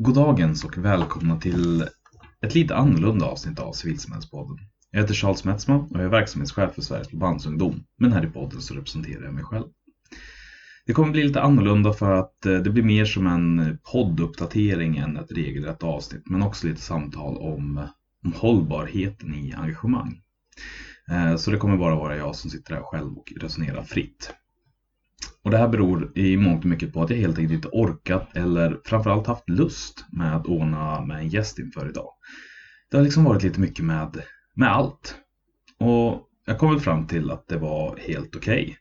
Goddagens och välkomna till ett lite annorlunda avsnitt av Civilsamhällspodden. Jag heter Charles Metzma och jag är verksamhetschef för Sveriges förbandsungdom, men här i podden så representerar jag mig själv. Det kommer bli lite annorlunda för att eh, det blir mer som en podduppdatering än ett regelrätt avsnitt, men också lite samtal om, om hållbarheten i engagemang. Eh, så det kommer bara vara jag som sitter här själv och resonerar fritt. Och det här beror i mångt och mycket på att jag helt enkelt inte orkat eller framförallt haft lust med att ordna med en gäst inför idag. Det har liksom varit lite mycket med, med allt. Och jag kom väl fram till att det var helt okej. Okay.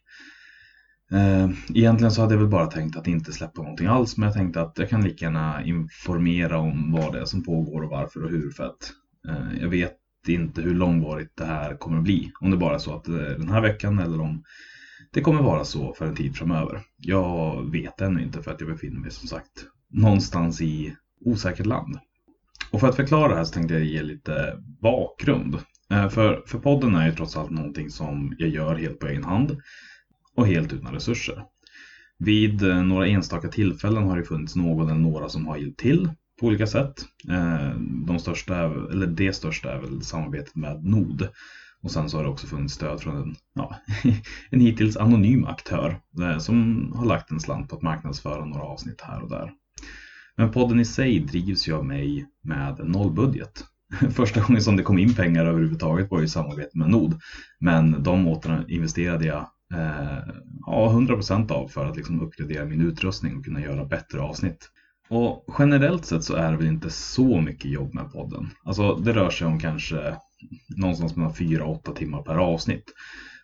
Egentligen så hade jag väl bara tänkt att inte släppa någonting alls, men jag tänkte att jag kan lika gärna informera om vad det är som pågår och varför och hur för att eh, jag vet inte hur långvarigt det här kommer att bli. Om det bara är så att eh, den här veckan eller om det kommer vara så för en tid framöver. Jag vet ännu inte för att jag befinner mig som sagt någonstans i osäkert land. Och för att förklara det här så tänkte jag ge lite bakgrund. Eh, för, för podden är ju trots allt någonting som jag gör helt på egen hand och helt utan resurser. Vid eh, några enstaka tillfällen har det funnits någon eller några som har hjälpt till på olika sätt. Eh, de största, eller det största är väl samarbetet med Nod och sen så har det också funnits stöd från en, ja, en hittills anonym aktör eh, som har lagt en slant på att marknadsföra några avsnitt här och där. Men podden i sig drivs ju av mig med nollbudget. Första gången som det kom in pengar överhuvudtaget var ju samarbete med Nod. Men de återinvesterade jag eh, ja, 100% av för att liksom uppgradera min utrustning och kunna göra bättre avsnitt. Och generellt sett så är det väl inte så mycket jobb med podden. Alltså det rör sig om kanske någonstans mellan 4-8 timmar per avsnitt.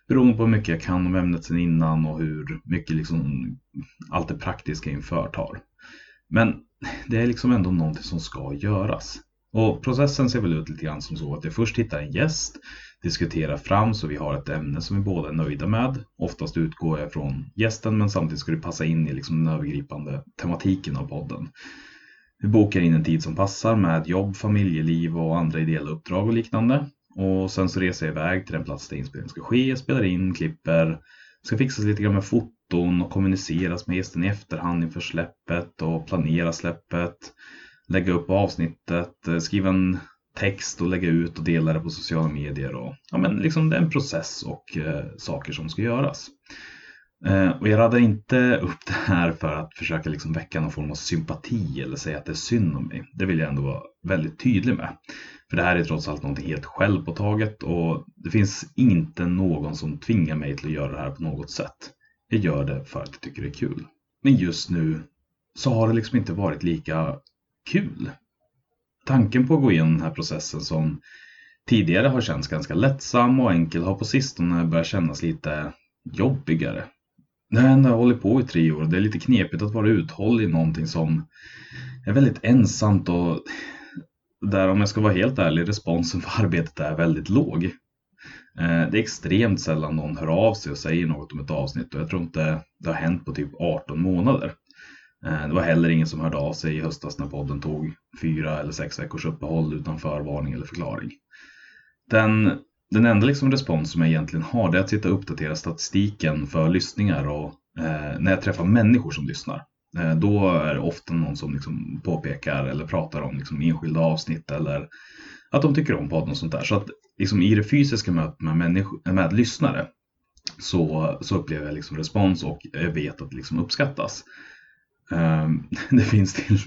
Beroende på hur mycket jag kan om ämnet sen innan och hur mycket liksom allt det praktiska inför tar. Men det är liksom ändå någonting som ska göras. Och processen ser väl ut lite grann som så att jag först hittar en gäst, diskuterar fram så vi har ett ämne som vi båda är nöjda med. Oftast utgår jag från gästen men samtidigt ska det passa in i liksom den övergripande tematiken av podden. Vi bokar in en tid som passar med jobb, familjeliv och andra ideella uppdrag och liknande. Och sen så reser jag iväg till den plats där inspelningen ska ske, spelar in, klipper, ska fixas lite grann med foton och kommuniceras med gästen i efterhand inför släppet och planera släppet. Lägga upp avsnittet, eh, skriva en text och lägga ut och dela det på sociala medier. Och, ja, men liksom det är en process och eh, saker som ska göras. Eh, och jag radar inte upp det här för att försöka liksom väcka någon form av sympati eller säga att det är synd om mig. Det vill jag ändå vara väldigt tydlig med. För det här är trots allt någonting helt självpåtaget och det finns inte någon som tvingar mig till att göra det här på något sätt. Jag gör det för att jag tycker det är kul. Men just nu så har det liksom inte varit lika kul. Tanken på att gå igenom den här processen som tidigare har känts ganska lättsam och enkel har på sistone börjat kännas lite jobbigare. Det har ändå hållit på i tre år och det är lite knepigt att vara uthållig i någonting som är väldigt ensamt och där om jag ska vara helt ärlig responsen på arbetet är väldigt låg. Eh, det är extremt sällan någon hör av sig och säger något om ett avsnitt och jag tror inte det har hänt på typ 18 månader. Eh, det var heller ingen som hörde av sig i höstas när podden tog fyra eller sex veckors uppehåll utan förvarning eller förklaring. Den den enda liksom respons som jag egentligen har det är att sitta och uppdatera statistiken för lyssningar och eh, när jag träffar människor som lyssnar. Eh, då är det ofta någon som liksom påpekar eller pratar om liksom enskilda avsnitt eller att de tycker om podden och sånt där. Så att liksom i det fysiska mötet med, människor, med lyssnare så, så upplever jag liksom respons och jag vet att det liksom uppskattas. Eh, det, finns till,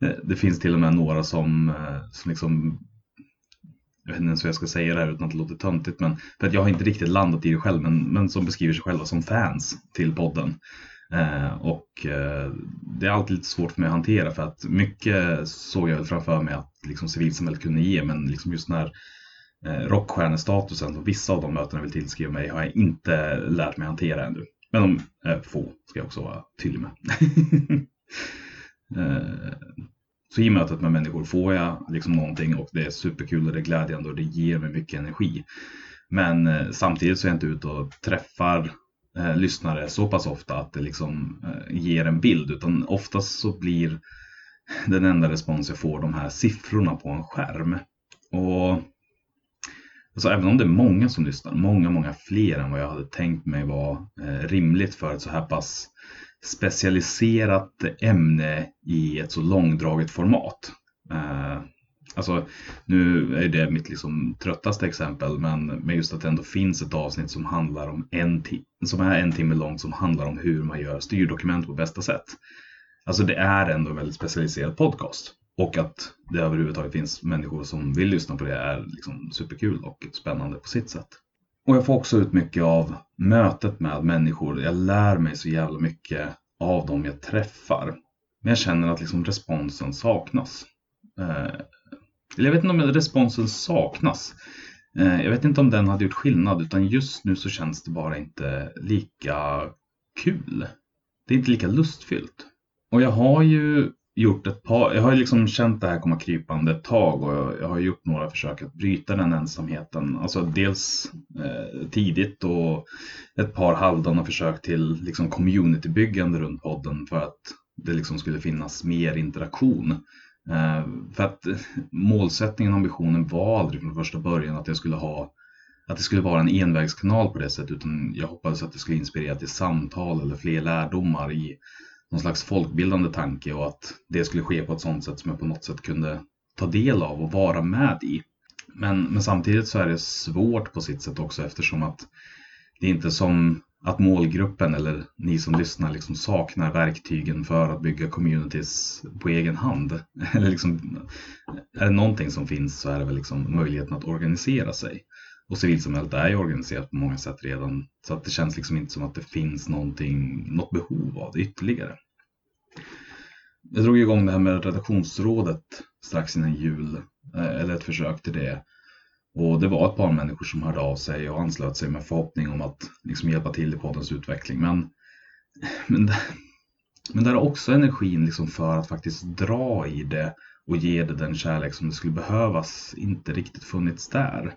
det finns till och med några som, eh, som liksom jag vet inte ens hur jag ska säga det här utan att det låter töntigt, men för att jag har inte riktigt landat i det själv, men, men som beskriver sig själva som fans till podden. Eh, och eh, det är alltid lite svårt för mig att hantera för att mycket såg jag väl framför mig att liksom, civilsamhället kunde ge, men liksom just den här eh, rockstjärnestatusen som vissa av de mötena vill tillskriva mig har jag inte lärt mig hantera ännu. Men de är få, ska jag också vara tydlig med. Eh, så i mötet med människor får jag liksom någonting och det är superkul och det är glädjande och det ger mig mycket energi. Men eh, samtidigt så är jag inte ute och träffar eh, lyssnare så pass ofta att det liksom eh, ger en bild utan oftast så blir den enda respons jag får de här siffrorna på en skärm. Och alltså, även om det är många som lyssnar, många, många fler än vad jag hade tänkt mig var eh, rimligt för ett så här pass specialiserat ämne i ett så långdraget format. Eh, alltså, nu är det mitt liksom tröttaste exempel, men, men just att det ändå finns ett avsnitt som handlar om en som är en timme långt som handlar om hur man gör styrdokument på bästa sätt. Alltså det är ändå en väldigt specialiserad podcast. Och att det överhuvudtaget finns människor som vill lyssna på det är liksom superkul och spännande på sitt sätt. Och jag får också ut mycket av mötet med människor. Jag lär mig så jävla mycket av dem jag träffar. Men jag känner att liksom responsen saknas. Eh, jag vet inte om responsen saknas. Eh, jag vet inte om den hade gjort skillnad utan just nu så känns det bara inte lika kul. Det är inte lika lustfyllt. Och jag har ju gjort ett par, jag har liksom känt det här komma krypande ett tag och jag, jag har gjort några försök att bryta den ensamheten. Alltså dels eh, tidigt och ett par halvdana försök till liksom communitybyggande runt podden för att det liksom skulle finnas mer interaktion. Eh, för att eh, målsättningen och ambitionen var aldrig från första början att jag skulle ha att det skulle vara en envägskanal på det sättet utan jag hoppades att det skulle inspirera till samtal eller fler lärdomar i någon slags folkbildande tanke och att det skulle ske på ett sådant sätt som jag på något sätt kunde ta del av och vara med i. Men, men samtidigt så är det svårt på sitt sätt också eftersom att det är inte som att målgruppen eller ni som lyssnar liksom saknar verktygen för att bygga communities på egen hand. Eller liksom, är det någonting som finns så är det väl liksom möjligheten att organisera sig. Och civilsamhället är ju organiserat på många sätt redan. Så att det känns liksom inte som att det finns någonting, något behov av det ytterligare. Jag drog igång det här med redaktionsrådet strax innan jul. Eh, eller ett försök till det. Och det var ett par människor som hörde av sig och anslöt sig med förhoppning om att liksom hjälpa till i poddens utveckling. Men, men, men där är också energin liksom för att faktiskt dra i det och ge det den kärlek som det skulle behövas inte riktigt funnits där.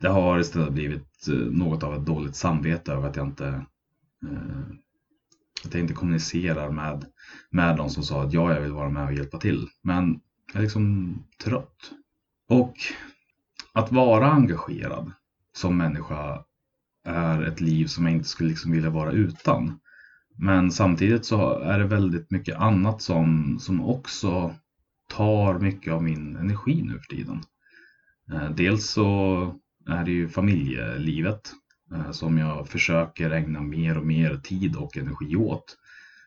Det har istället blivit eh, något av ett dåligt samvete över att jag inte eh, att jag inte kommunicerar med, med de som sa att ja, jag vill vara med och hjälpa till. Men jag är liksom trött. Och att vara engagerad som människa är ett liv som jag inte skulle liksom vilja vara utan. Men samtidigt så är det väldigt mycket annat som, som också tar mycket av min energi nu för tiden. Eh, dels så är det ju familjelivet eh, som jag försöker ägna mer och mer tid och energi åt.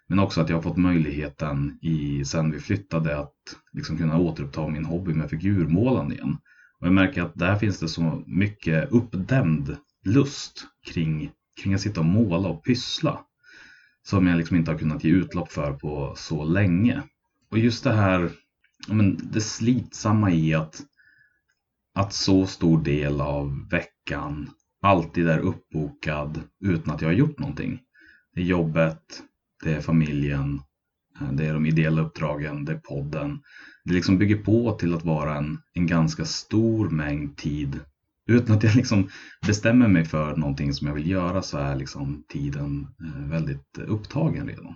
Men också att jag har fått möjligheten i, sen vi flyttade att liksom kunna återuppta min hobby med figurmålande igen. Och jag märker att där finns det så mycket uppdämd lust kring, kring att sitta och måla och pyssla. Som jag liksom inte har kunnat ge utlopp för på så länge. Och just det här, men det slitsamma i att att så stor del av veckan alltid är uppbokad utan att jag har gjort någonting. Det är jobbet, det är familjen, eh, det är de ideella uppdragen, det är podden. Det liksom bygger på till att vara en, en ganska stor mängd tid. Utan att jag liksom bestämmer mig för någonting som jag vill göra så är liksom tiden eh, väldigt upptagen redan.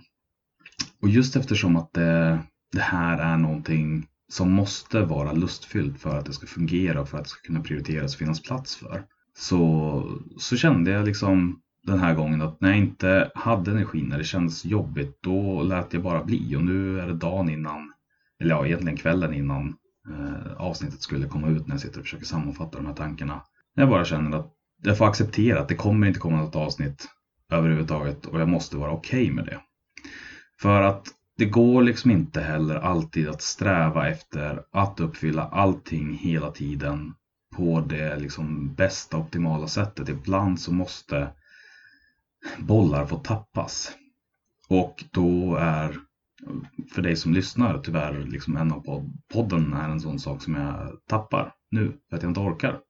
Och just eftersom att det, det här är någonting som måste vara lustfyllt för att det ska fungera och för att det ska kunna prioriteras och finnas plats för. Så, så kände jag liksom den här gången att när jag inte hade energi, när det kändes jobbigt, då lät jag bara bli. Och nu är det dagen innan, eller ja, egentligen kvällen innan eh, avsnittet skulle komma ut när jag sitter och försöker sammanfatta de här tankarna. Jag bara känner att jag får acceptera att det kommer inte komma något avsnitt överhuvudtaget och jag måste vara okej okay med det. För att det går liksom inte heller alltid att sträva efter att uppfylla allting hela tiden på det liksom bästa optimala sättet. Ibland så måste bollar få tappas. Och då är, för dig som lyssnar, tyvärr liksom en av podden är en sån sak som jag tappar nu för att jag inte orkar.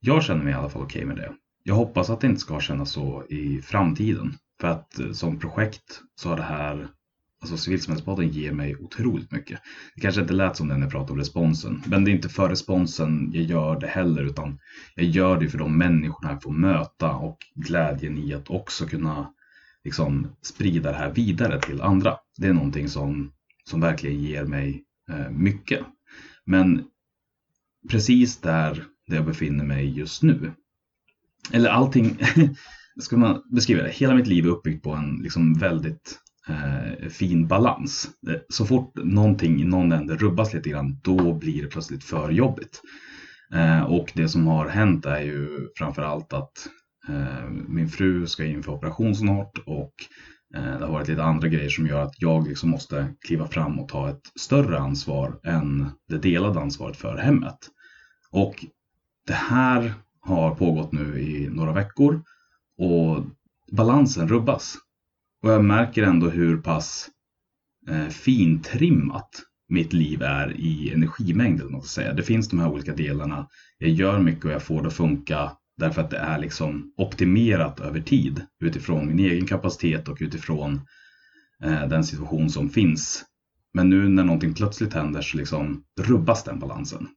Jag känner mig i alla fall okej okay med det. Jag hoppas att det inte ska kännas så i framtiden. För att eh, som projekt så har det här Alltså civilsamhällspodden ger mig otroligt mycket. Det kanske inte lät som det när jag pratade om responsen. Men det är inte för responsen jag gör det heller. Utan jag gör det för de människorna jag får möta. Och glädjen i att också kunna liksom, sprida det här vidare till andra. Det är någonting som, som verkligen ger mig eh, mycket. Men precis där, där jag befinner mig just nu. Eller allting. ska man beskriva det? Hela mitt liv är uppbyggt på en liksom väldigt eh, fin balans. Eh, så fort någonting i någon ände rubbas lite grann, då blir det plötsligt för jobbigt. Eh, och det som har hänt är ju framför allt att eh, min fru ska in för operation snart och eh, det har varit lite andra grejer som gör att jag liksom måste kliva fram och ta ett större ansvar än det delade ansvaret för hemmet. Och det här har pågått nu i några veckor och balansen rubbas. Och jag märker ändå hur pass eh, fintrimmat mitt liv är i energimängd. Eller säga. Det finns de här olika delarna. Jag gör mycket och jag får det att funka därför att det är liksom optimerat över tid utifrån min egen kapacitet och utifrån eh, den situation som finns. Men nu när någonting plötsligt händer så liksom rubbas den balansen.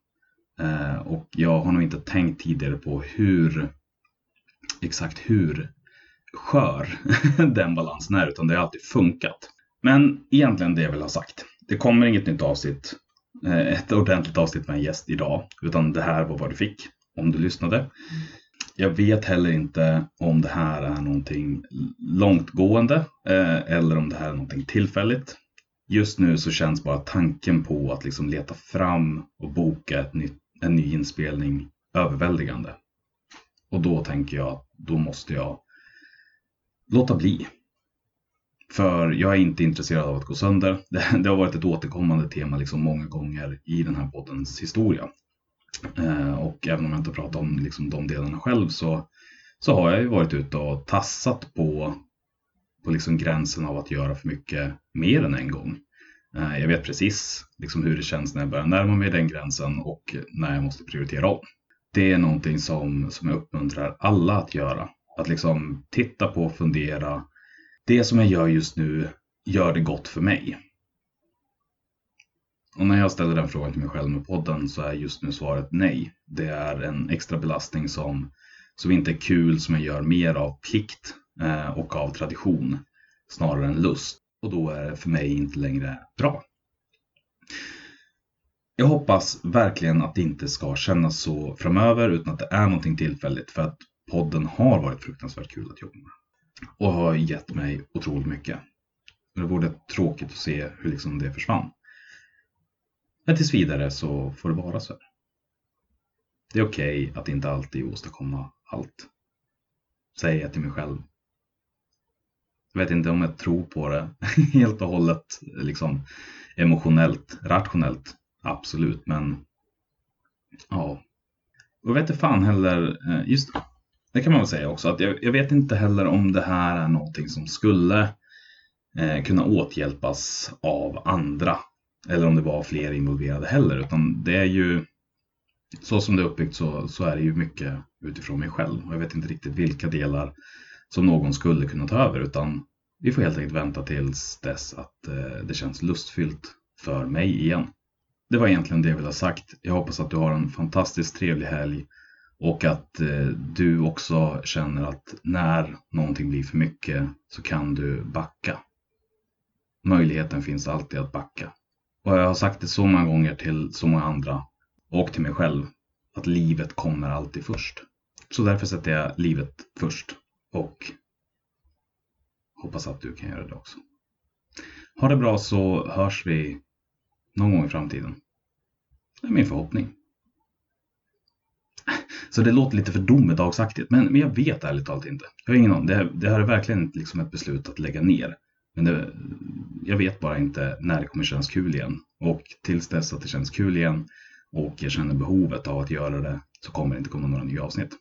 Eh, och jag har nog inte tänkt tidigare på hur exakt hur skör den balansen är, utan det har alltid funkat. Men egentligen det jag vill ha sagt. Det kommer inget nytt avsnitt, eh, ett ordentligt avsnitt med en gäst idag, utan det här var vad du fick om du lyssnade. Jag vet heller inte om det här är någonting långtgående eh, eller om det här är någonting tillfälligt. Just nu så känns bara tanken på att liksom leta fram och boka ett nytt, en ny inspelning överväldigande. Och då tänker jag att då måste jag låta bli. För jag är inte intresserad av att gå sönder. Det, det har varit ett återkommande tema liksom många gånger i den här poddens historia. Eh, och även om jag inte pratar om liksom de delarna själv så, så har jag ju varit ute och tassat på, på liksom gränsen av att göra för mycket mer än en gång. Eh, jag vet precis liksom hur det känns när jag börjar närma mig den gränsen och när jag måste prioritera om. Det är någonting som, som jag uppmuntrar alla att göra. Att liksom titta på och fundera. Det som jag gör just nu, gör det gott för mig? Och när jag ställer den frågan till mig själv med podden så är just nu svaret nej. Det är en extra belastning som, som inte är kul, som jag gör mer av plikt eh, och av tradition snarare än lust. Och då är det för mig inte längre bra. Jag hoppas verkligen att det inte ska kännas så framöver utan att det är någonting tillfälligt för att podden har varit fruktansvärt kul att jobba med. Och har gett mig otroligt mycket. Det vore tråkigt att se hur liksom det försvann. Men tills vidare så får det vara så här. Det är okej okay att inte alltid åstadkomma allt. Säger jag till mig själv. Jag vet inte om jag tror på det helt och hållet, liksom emotionellt, rationellt. Absolut, men ja. Och vet inte fan heller, eh, just det kan man väl säga också, att jag, jag vet inte heller om det här är någonting som skulle eh, kunna åthjälpas av andra. Eller om det var fler involverade heller, utan det är ju så som det är uppbyggt så, så är det ju mycket utifrån mig själv. Och jag vet inte riktigt vilka delar som någon skulle kunna ta över, utan vi får helt enkelt vänta tills dess att eh, det känns lustfyllt för mig igen. Det var egentligen det jag ville ha sagt. Jag hoppas att du har en fantastiskt trevlig helg och att eh, du också känner att när någonting blir för mycket så kan du backa. Möjligheten finns alltid att backa. Och jag har sagt det så många gånger till så många andra och till mig själv att livet kommer alltid först. Så därför sätter jag livet först och hoppas att du kan göra det också. Ha det bra så hörs vi någon gång i framtiden. Det är min förhoppning. Så det låter lite för domedagsaktigt, men, men jag vet ärligt talat inte. Jag har ingen aning. Det, det här är verkligen liksom ett beslut att lägga ner. Men det, jag vet bara inte när det kommer kännas kul igen. Och tills dess att det känns kul igen och jag känner behovet av att göra det så kommer det inte komma några nya avsnitt.